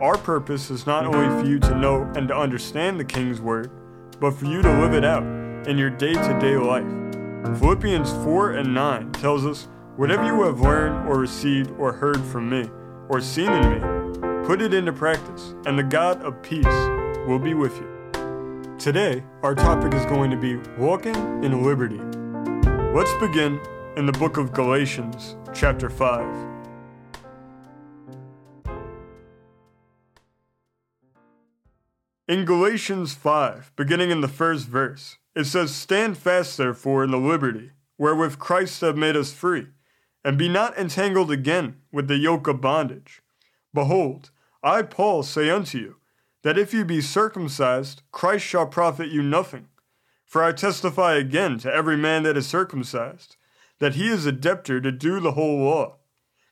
Our purpose is not only for you to know and to understand the King's Word, but for you to live it out in your day to day life. Philippians 4 and 9 tells us, Whatever you have learned or received or heard from me or seen in me, put it into practice, and the God of peace will be with you. Today, our topic is going to be walking in liberty. Let's begin in the book of Galatians, chapter 5. In Galatians 5, beginning in the first verse, it says, Stand fast, therefore, in the liberty wherewith Christ hath made us free, and be not entangled again with the yoke of bondage. Behold, I, Paul, say unto you, that if you be circumcised, Christ shall profit you nothing. For I testify again to every man that is circumcised, that he is a debtor to do the whole law.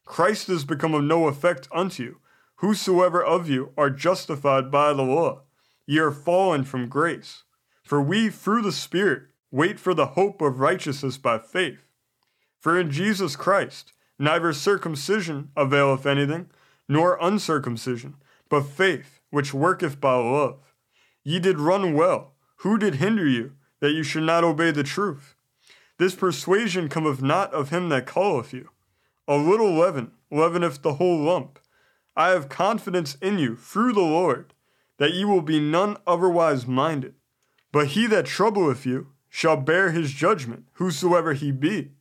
Christ is become of no effect unto you, whosoever of you are justified by the law ye are fallen from grace. For we, through the Spirit, wait for the hope of righteousness by faith. For in Jesus Christ, neither circumcision availeth anything, nor uncircumcision, but faith which worketh by love. Ye did run well. Who did hinder you, that you should not obey the truth? This persuasion cometh not of him that calleth you. A little leaven leaveneth the whole lump. I have confidence in you through the Lord that ye will be none otherwise minded. But he that troubleth you shall bear his judgment, whosoever he be.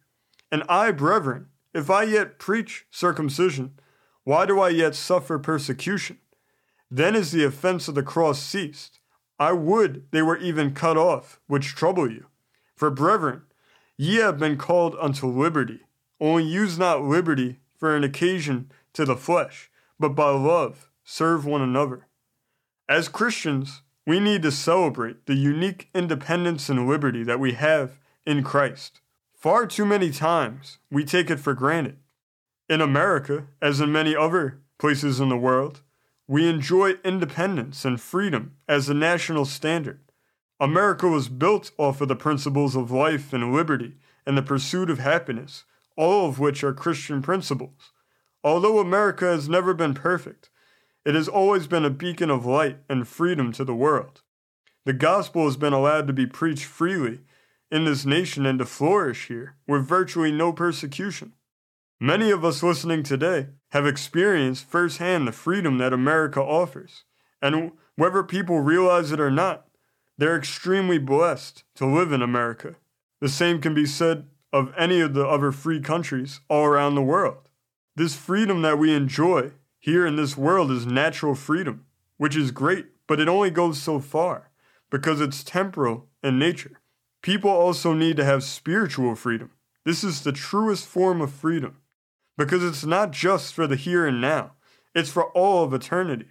And I, brethren, if I yet preach circumcision, why do I yet suffer persecution? Then is the offense of the cross ceased. I would they were even cut off, which trouble you. For, brethren, ye have been called unto liberty. Only use not liberty for an occasion to the flesh, but by love serve one another. As Christians, we need to celebrate the unique independence and liberty that we have in Christ. Far too many times, we take it for granted. In America, as in many other places in the world, we enjoy independence and freedom as the national standard. America was built off of the principles of life and liberty and the pursuit of happiness, all of which are Christian principles. Although America has never been perfect, it has always been a beacon of light and freedom to the world. The gospel has been allowed to be preached freely in this nation and to flourish here with virtually no persecution. Many of us listening today have experienced firsthand the freedom that America offers, and whether people realize it or not, they're extremely blessed to live in America. The same can be said of any of the other free countries all around the world. This freedom that we enjoy here in this world is natural freedom, which is great, but it only goes so far because it's temporal in nature. People also need to have spiritual freedom. This is the truest form of freedom because it's not just for the here and now, it's for all of eternity.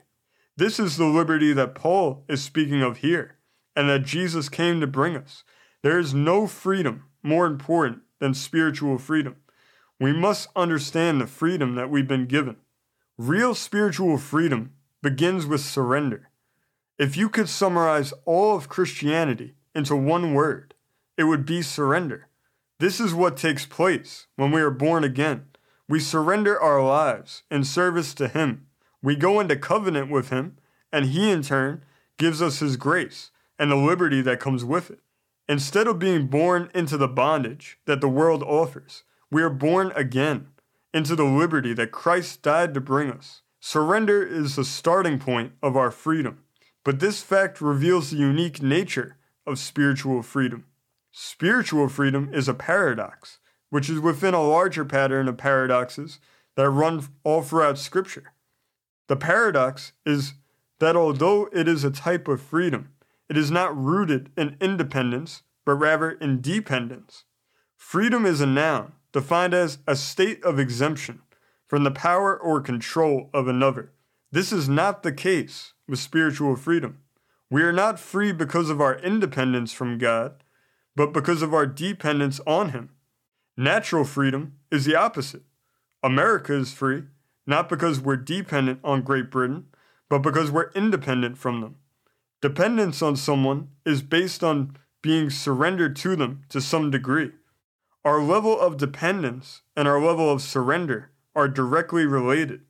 This is the liberty that Paul is speaking of here and that Jesus came to bring us. There is no freedom more important than spiritual freedom. We must understand the freedom that we've been given. Real spiritual freedom begins with surrender. If you could summarize all of Christianity into one word, it would be surrender. This is what takes place when we are born again. We surrender our lives in service to Him. We go into covenant with Him, and He in turn gives us His grace and the liberty that comes with it. Instead of being born into the bondage that the world offers, we are born again into the liberty that Christ died to bring us. Surrender is the starting point of our freedom, but this fact reveals the unique nature of spiritual freedom. Spiritual freedom is a paradox, which is within a larger pattern of paradoxes that run all throughout Scripture. The paradox is that although it is a type of freedom, it is not rooted in independence, but rather in dependence. Freedom is a noun defined as a state of exemption from the power or control of another. This is not the case with spiritual freedom. We are not free because of our independence from God, but because of our dependence on Him. Natural freedom is the opposite. America is free, not because we're dependent on Great Britain, but because we're independent from them. Dependence on someone is based on being surrendered to them to some degree. Our level of dependence and our level of surrender are directly related.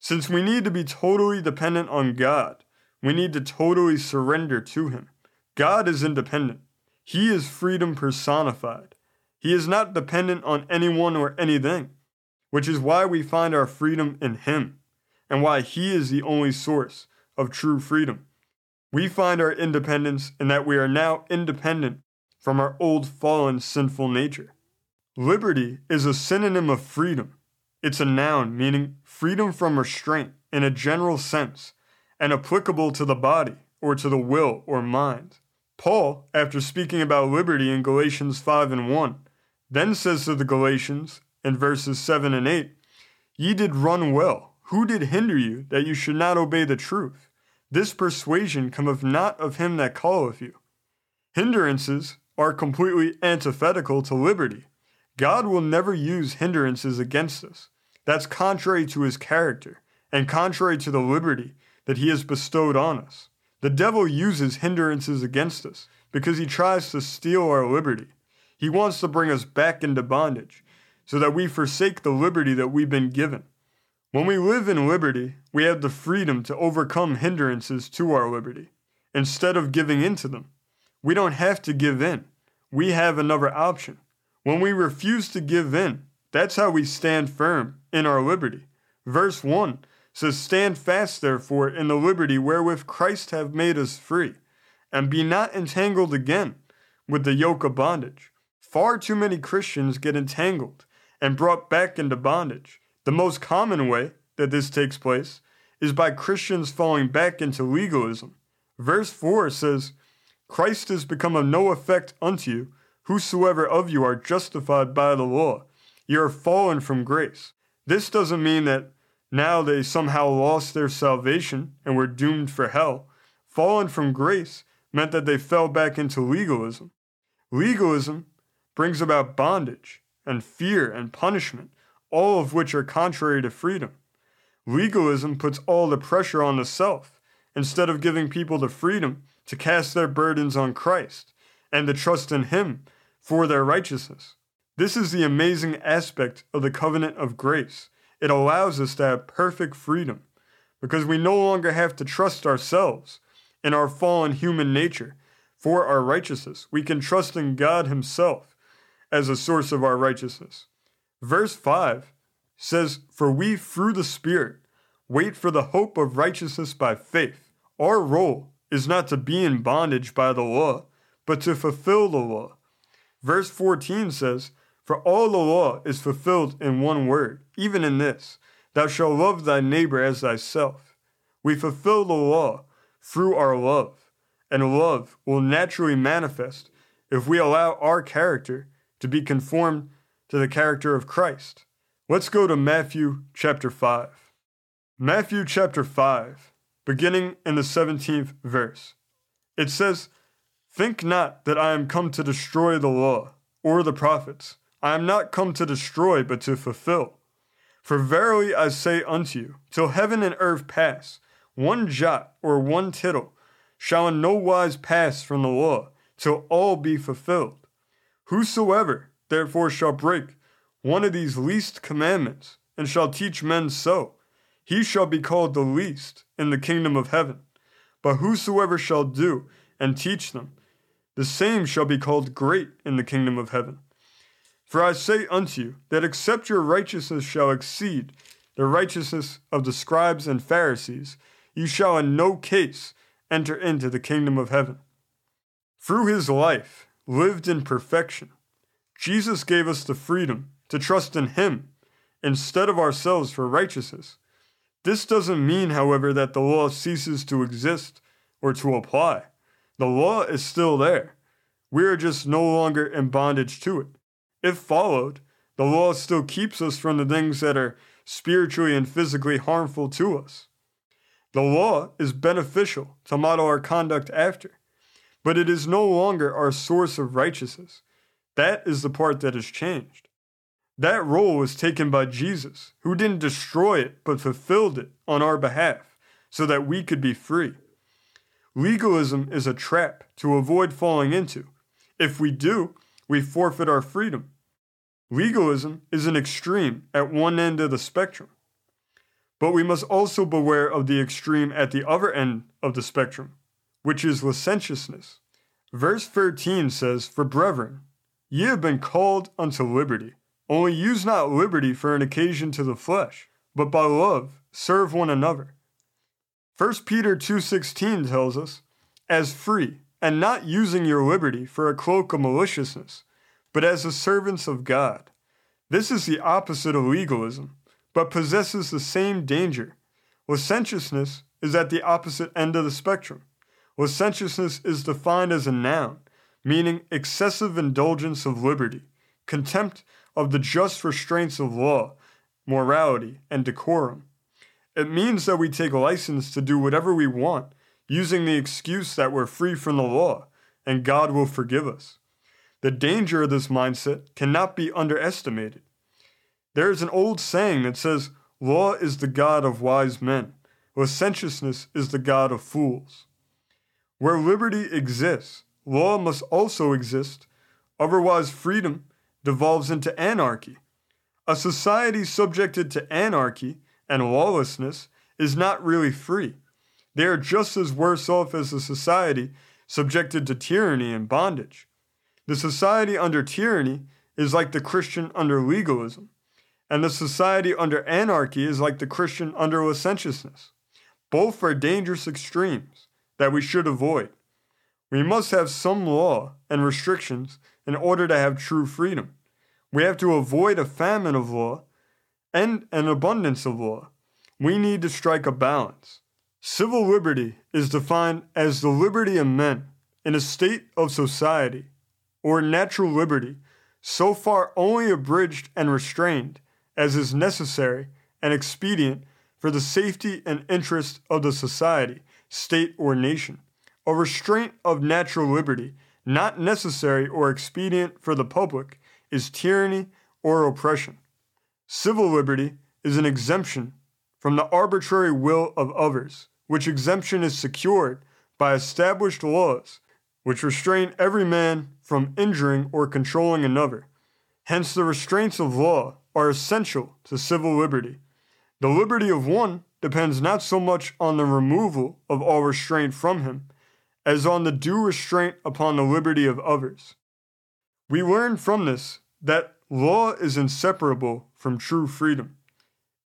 Since we need to be totally dependent on God, we need to totally surrender to Him. God is independent. He is freedom personified. He is not dependent on anyone or anything, which is why we find our freedom in Him and why He is the only source of true freedom. We find our independence in that we are now independent from our old fallen sinful nature. Liberty is a synonym of freedom. It's a noun meaning freedom from restraint in a general sense and applicable to the body or to the will or mind. Paul, after speaking about liberty in Galatians 5 and 1, then says to the Galatians in verses 7 and 8, Ye did run well. Who did hinder you that you should not obey the truth? This persuasion cometh not of him that calleth you. Hindrances are completely antithetical to liberty. God will never use hindrances against us. That's contrary to his character and contrary to the liberty that he has bestowed on us. The devil uses hindrances against us because he tries to steal our liberty. He wants to bring us back into bondage so that we forsake the liberty that we've been given. When we live in liberty, we have the freedom to overcome hindrances to our liberty instead of giving in to them. We don't have to give in. We have another option. When we refuse to give in, that's how we stand firm in our liberty. Verse 1 says, Stand fast, therefore, in the liberty wherewith Christ hath made us free, and be not entangled again with the yoke of bondage. Far too many Christians get entangled and brought back into bondage. The most common way that this takes place is by Christians falling back into legalism. Verse 4 says, Christ is become of no effect unto you, whosoever of you are justified by the law. You are fallen from grace. This doesn't mean that now they somehow lost their salvation and were doomed for hell. Fallen from grace meant that they fell back into legalism. Legalism brings about bondage and fear and punishment, all of which are contrary to freedom. Legalism puts all the pressure on the self instead of giving people the freedom to cast their burdens on Christ and to trust in Him for their righteousness. This is the amazing aspect of the covenant of grace. It allows us to have perfect freedom because we no longer have to trust ourselves in our fallen human nature for our righteousness. We can trust in God Himself as a source of our righteousness. Verse 5 says, For we through the Spirit wait for the hope of righteousness by faith. Our role is not to be in bondage by the law, but to fulfill the law. Verse 14 says, For all the law is fulfilled in one word, even in this Thou shalt love thy neighbor as thyself. We fulfill the law through our love, and love will naturally manifest if we allow our character to be conformed to the character of Christ. Let's go to Matthew chapter 5. Matthew chapter 5, beginning in the 17th verse. It says, Think not that I am come to destroy the law or the prophets. I am not come to destroy, but to fulfill. For verily I say unto you, till heaven and earth pass, one jot or one tittle shall in no wise pass from the law, till all be fulfilled. Whosoever therefore shall break one of these least commandments, and shall teach men so, he shall be called the least in the kingdom of heaven. But whosoever shall do and teach them, the same shall be called great in the kingdom of heaven. For I say unto you, that except your righteousness shall exceed the righteousness of the scribes and Pharisees, you shall in no case enter into the kingdom of heaven. Through his life, lived in perfection. Jesus gave us the freedom to trust in Him instead of ourselves for righteousness. This doesn't mean, however, that the law ceases to exist or to apply. The law is still there. We are just no longer in bondage to it. If followed, the law still keeps us from the things that are spiritually and physically harmful to us. The law is beneficial to model our conduct after, but it is no longer our source of righteousness. That is the part that has changed. That role was taken by Jesus, who didn't destroy it but fulfilled it on our behalf so that we could be free. Legalism is a trap to avoid falling into. If we do, we forfeit our freedom. Legalism is an extreme at one end of the spectrum. But we must also beware of the extreme at the other end of the spectrum, which is licentiousness. Verse 13 says, For brethren, ye have been called unto liberty. Only use not liberty for an occasion to the flesh, but by love serve one another. 1 Peter 2:16 tells us, "As free, and not using your liberty for a cloak of maliciousness, but as the servants of God." This is the opposite of legalism, but possesses the same danger. Licentiousness is at the opposite end of the spectrum. Licentiousness is defined as a noun, meaning excessive indulgence of liberty, contempt of the just restraints of law, morality, and decorum. It means that we take license to do whatever we want, using the excuse that we're free from the law, and God will forgive us. The danger of this mindset cannot be underestimated. There is an old saying that says, Law is the God of wise men, licentiousness is the God of fools. Where liberty exists, law must also exist, otherwise, freedom devolves into anarchy. A society subjected to anarchy and lawlessness is not really free. They are just as worse off as a society subjected to tyranny and bondage. The society under tyranny is like the Christian under legalism, and the society under anarchy is like the Christian under licentiousness. Both are dangerous extremes that we should avoid. We must have some law and restrictions in order to have true freedom. We have to avoid a famine of law and an abundance of law. We need to strike a balance. Civil liberty is defined as the liberty of men in a state of society, or natural liberty, so far only abridged and restrained as is necessary and expedient for the safety and interest of the society, state, or nation. A restraint of natural liberty, not necessary or expedient for the public, is tyranny or oppression. Civil liberty is an exemption from the arbitrary will of others, which exemption is secured by established laws which restrain every man from injuring or controlling another. Hence, the restraints of law are essential to civil liberty. The liberty of one depends not so much on the removal of all restraint from him as on the due restraint upon the liberty of others. We learn from this that law is inseparable from true freedom.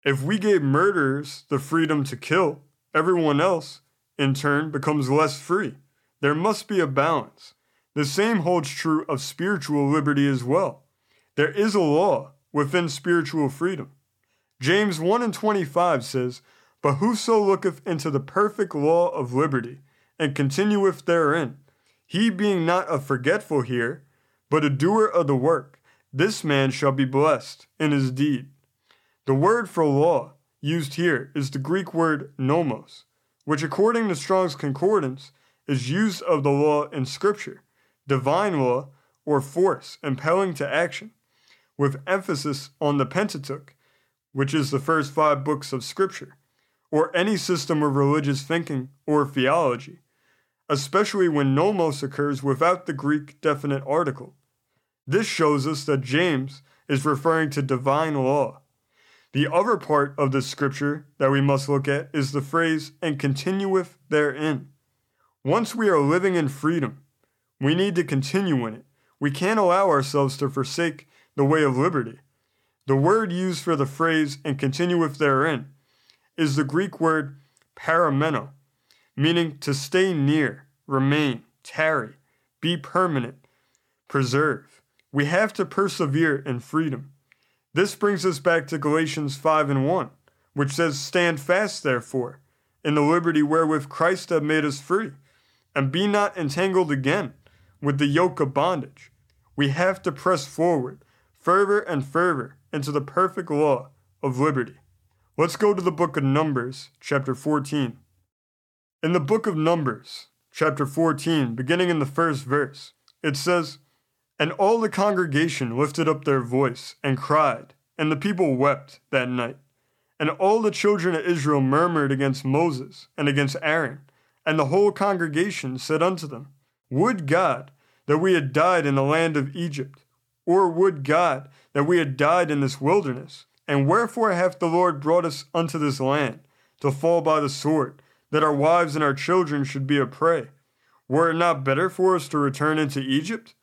If we gave murderers the freedom to kill, everyone else, in turn, becomes less free. There must be a balance. The same holds true of spiritual liberty as well. There is a law within spiritual freedom. James 1 and 25 says, But whoso looketh into the perfect law of liberty, and continueth therein, he being not a forgetful here, but a doer of the work, this man shall be blessed in his deed. The word for law used here is the Greek word nomos, which, according to Strong's Concordance, is used of the law in Scripture, divine law, or force impelling to action, with emphasis on the Pentateuch, which is the first five books of Scripture, or any system of religious thinking or theology, especially when nomos occurs without the Greek definite article. This shows us that James is referring to divine law. The other part of the scripture that we must look at is the phrase, and continueth therein. Once we are living in freedom, we need to continue in it. We can't allow ourselves to forsake the way of liberty. The word used for the phrase, and continueth therein, is the Greek word parameno, meaning to stay near, remain, tarry, be permanent, preserve. We have to persevere in freedom. This brings us back to Galatians 5 and 1, which says, Stand fast, therefore, in the liberty wherewith Christ hath made us free, and be not entangled again with the yoke of bondage. We have to press forward, further and further, into the perfect law of liberty. Let's go to the book of Numbers, chapter 14. In the book of Numbers, chapter 14, beginning in the first verse, it says, And all the congregation lifted up their voice and cried, and the people wept that night. And all the children of Israel murmured against Moses and against Aaron, and the whole congregation said unto them, Would God that we had died in the land of Egypt, or would God that we had died in this wilderness? And wherefore hath the Lord brought us unto this land, to fall by the sword, that our wives and our children should be a prey? Were it not better for us to return into Egypt?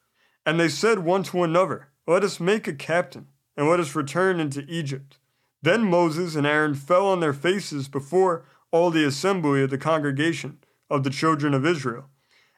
And they said one to another, Let us make a captain, and let us return into Egypt. Then Moses and Aaron fell on their faces before all the assembly of the congregation of the children of Israel.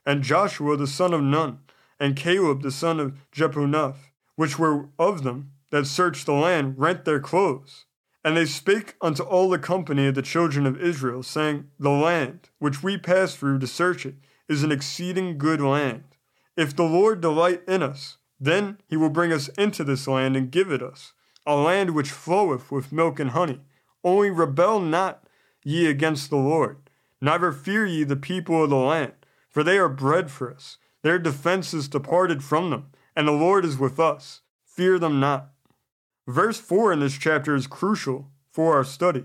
And Joshua the son of Nun, and Caleb the son of Jephunneh, which were of them that searched the land, rent their clothes. And they spake unto all the company of the children of Israel, saying, The land which we passed through to search it is an exceeding good land. If the Lord delight in us, then he will bring us into this land and give it us, a land which floweth with milk and honey. Only rebel not ye against the Lord, neither fear ye the people of the land, for they are bread for us. Their defense is departed from them, and the Lord is with us. Fear them not. Verse 4 in this chapter is crucial for our study.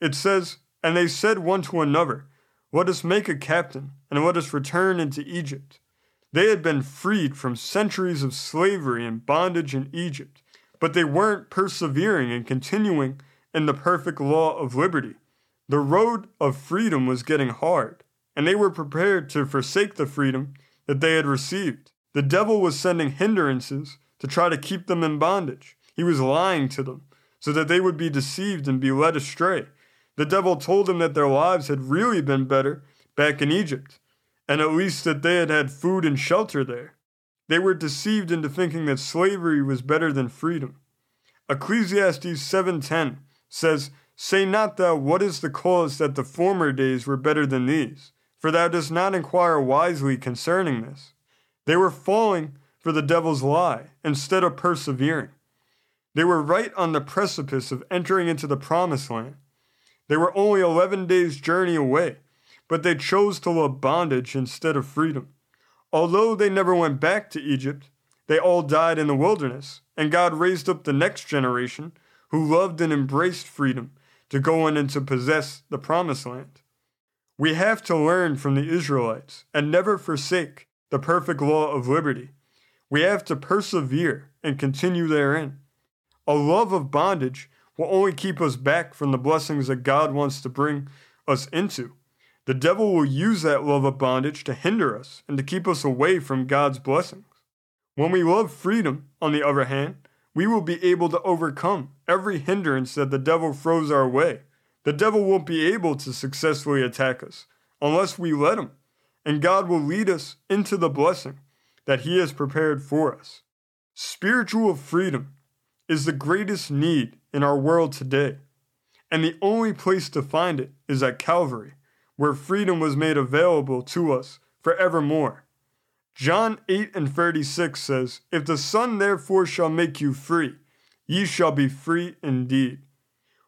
It says, And they said one to another, Let us make a captain, and let us return into Egypt. They had been freed from centuries of slavery and bondage in Egypt, but they weren't persevering and continuing in the perfect law of liberty. The road of freedom was getting hard, and they were prepared to forsake the freedom that they had received. The devil was sending hindrances to try to keep them in bondage. He was lying to them so that they would be deceived and be led astray. The devil told them that their lives had really been better back in Egypt, and at least that they had had food and shelter there. They were deceived into thinking that slavery was better than freedom. Ecclesiastes 7:10 says, "Say not thou what is the cause that the former days were better than these, for thou dost not inquire wisely concerning this." They were falling for the devil's lie instead of persevering. They were right on the precipice of entering into the promised land. They were only 11 days' journey away, but they chose to love bondage instead of freedom. Although they never went back to Egypt, they all died in the wilderness, and God raised up the next generation who loved and embraced freedom to go in and to possess the promised land. We have to learn from the Israelites and never forsake the perfect law of liberty. We have to persevere and continue therein. A love of bondage will only keep us back from the blessings that God wants to bring us into. The devil will use that love of bondage to hinder us and to keep us away from God's blessings. When we love freedom, on the other hand, we will be able to overcome every hindrance that the devil throws our way. The devil won't be able to successfully attack us unless we let him, and God will lead us into the blessing that he has prepared for us. Spiritual freedom is the greatest need in our world today, and the only place to find it is at Calvary where freedom was made available to us forevermore. John 8 and 36 says, If the Son therefore shall make you free, ye shall be free indeed.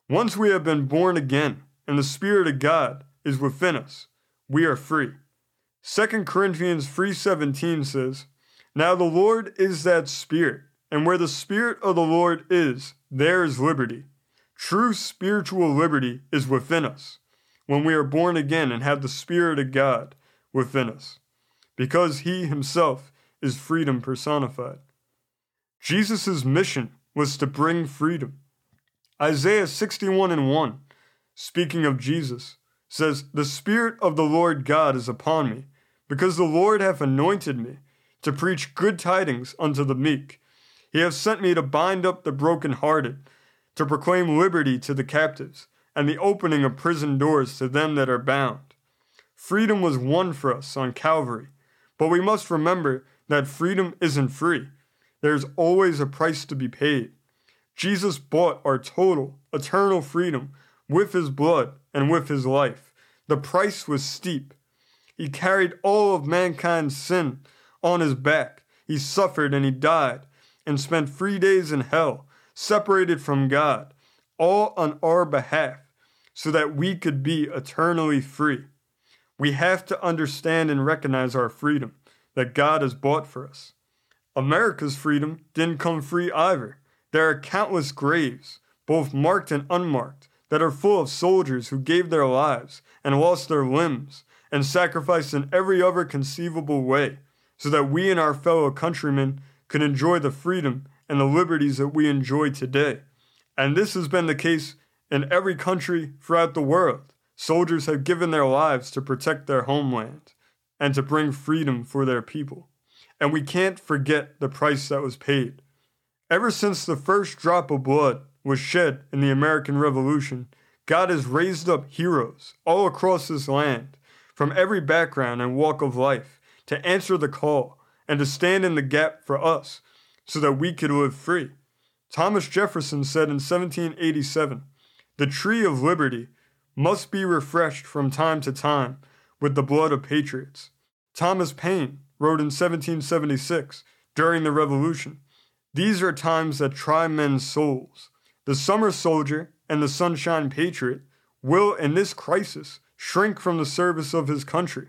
Once we have been born again, and the Spirit of God is within us, we are free. 2 Corinthians 3:17 says, Now the Lord is that Spirit, and where the Spirit of the Lord is, there is liberty. True spiritual liberty is within us when we are born again and have the Spirit of God within us, because He Himself is freedom personified. Jesus' mission was to bring freedom. Isaiah 61 and 1, speaking of Jesus, says, The Spirit of the Lord God is upon me, because the Lord hath anointed me to preach good tidings unto the meek. He hath sent me to bind up the brokenhearted, to proclaim liberty to the captives and the opening of prison doors to them that are bound. Freedom was won for us on Calvary, but we must remember that freedom isn't free. There's always a price to be paid. Jesus bought our total, eternal freedom with his blood and with his life. The price was steep. He carried all of mankind's sin on his back. He suffered and he died and spent three days in hell, separated from God, all on our behalf, so that we could be eternally free. We have to understand and recognize our freedom that God has bought for us. America's freedom didn't come free either. There are countless graves, both marked and unmarked, that are full of soldiers who gave their lives and lost their limbs and sacrificed in every other conceivable way so that we and our fellow countrymen could enjoy the freedom and the liberties that we enjoy today. And this has been the case in every country throughout the world. Soldiers have given their lives to protect their homeland and to bring freedom for their people. And we can't forget the price that was paid. Ever since the first drop of blood was shed in the American Revolution, God has raised up heroes all across this land, from every background and walk of life, to answer the call and to stand in the gap for us so that we could live free. Thomas Jefferson said in 1787 The tree of liberty must be refreshed from time to time with the blood of patriots. Thomas Paine wrote in 1776 during the Revolution These are times that try men's souls. The summer soldier and the sunshine patriot will, in this crisis, shrink from the service of his country.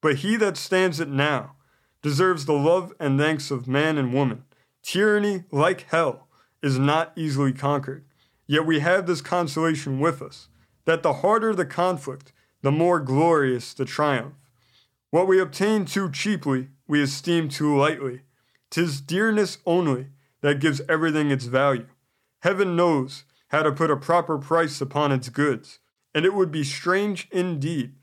But he that stands it now deserves the love and thanks of man and woman. Tyranny, like hell, is not easily conquered. Yet we have this consolation with us that the harder the conflict, the more glorious the triumph. What we obtain too cheaply, we esteem too lightly. Tis dearness only that gives everything its value. Heaven knows how to put a proper price upon its goods, and it would be strange indeed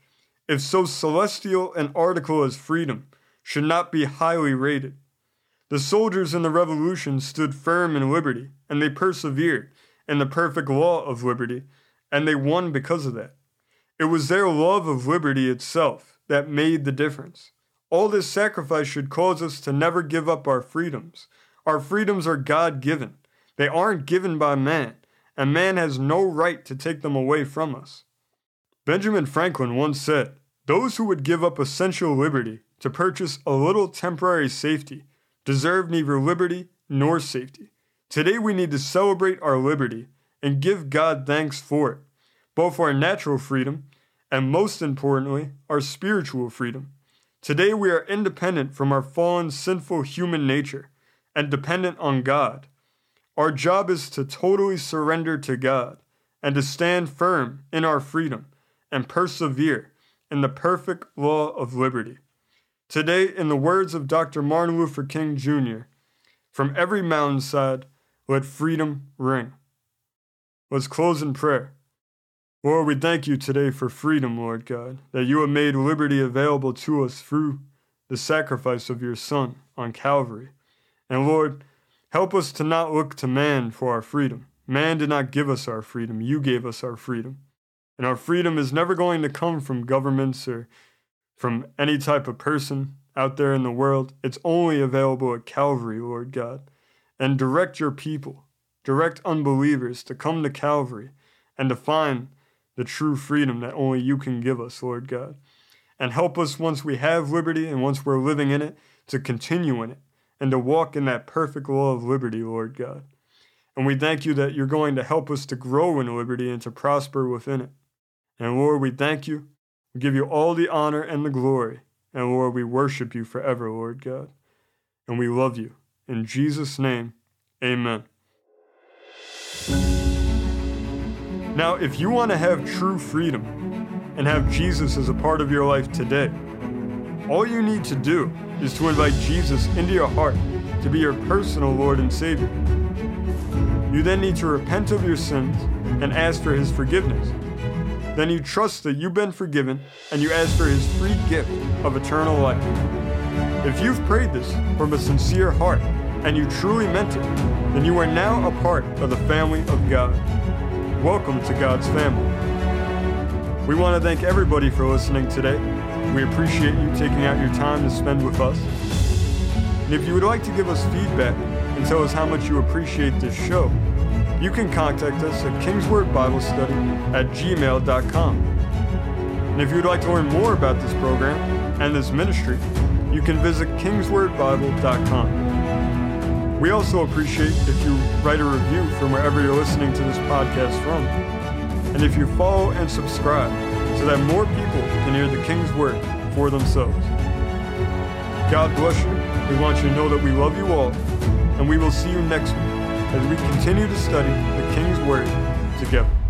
if so celestial an article as freedom should not be highly rated. The soldiers in the Revolution stood firm in liberty, and they persevered in the perfect law of liberty, and they won because of that. It was their love of liberty itself that made the difference. All this sacrifice should cause us to never give up our freedoms. Our freedoms are God given, they aren't given by man and man has no right to take them away from us. Benjamin Franklin once said, Those who would give up essential liberty to purchase a little temporary safety deserve neither liberty nor safety. Today we need to celebrate our liberty and give God thanks for it, both our natural freedom and most importantly, our spiritual freedom. Today we are independent from our fallen, sinful human nature and dependent on God. Our job is to totally surrender to God and to stand firm in our freedom and persevere in the perfect law of liberty. Today, in the words of Dr. Martin Luther King Jr., from every mountainside, let freedom ring. Let's close in prayer. Lord, we thank you today for freedom, Lord God, that you have made liberty available to us through the sacrifice of your Son on Calvary. And Lord, Help us to not look to man for our freedom. Man did not give us our freedom, you gave us our freedom. And our freedom is never going to come from governments or from any type of person out there in the world. It's only available at Calvary, Lord God. And direct your people, direct unbelievers to come to Calvary and to find the true freedom that only you can give us, Lord God. And help us once we have liberty and once we're living in it to continue in it and to walk in that perfect law of liberty, Lord God. And we thank you that you're going to help us to grow in liberty and to prosper within it. And Lord, we thank you. We give you all the honor and the glory. And Lord, we worship you forever, Lord God. And we love you. In Jesus' name, amen. Now, if you want to have true freedom and have Jesus as a part of your life today, all you need to do is to invite Jesus into your heart to be your personal Lord and Savior. You then need to repent of your sins and ask for His forgiveness. Then you trust that you've been forgiven and you ask for His free gift of eternal life. If you've prayed this from a sincere heart and you truly meant it, then you are now a part of the family of God. Welcome to God's family. We want to thank everybody for listening today we appreciate you taking out your time to spend with us. And if you would like to give us feedback and tell us how much you appreciate this show, you can contact us at kingswordbiblestudy at gmail.com. And if you would like to learn more about this program and this ministry, you can visit kingswordbible.com. We also appreciate if you write a review from wherever you're listening to this podcast from. And if you follow and subscribe, so that more people can hear the King's word for themselves. God bless you. We want you to know that we love you all, and we will see you next week as we continue to study the King's word together.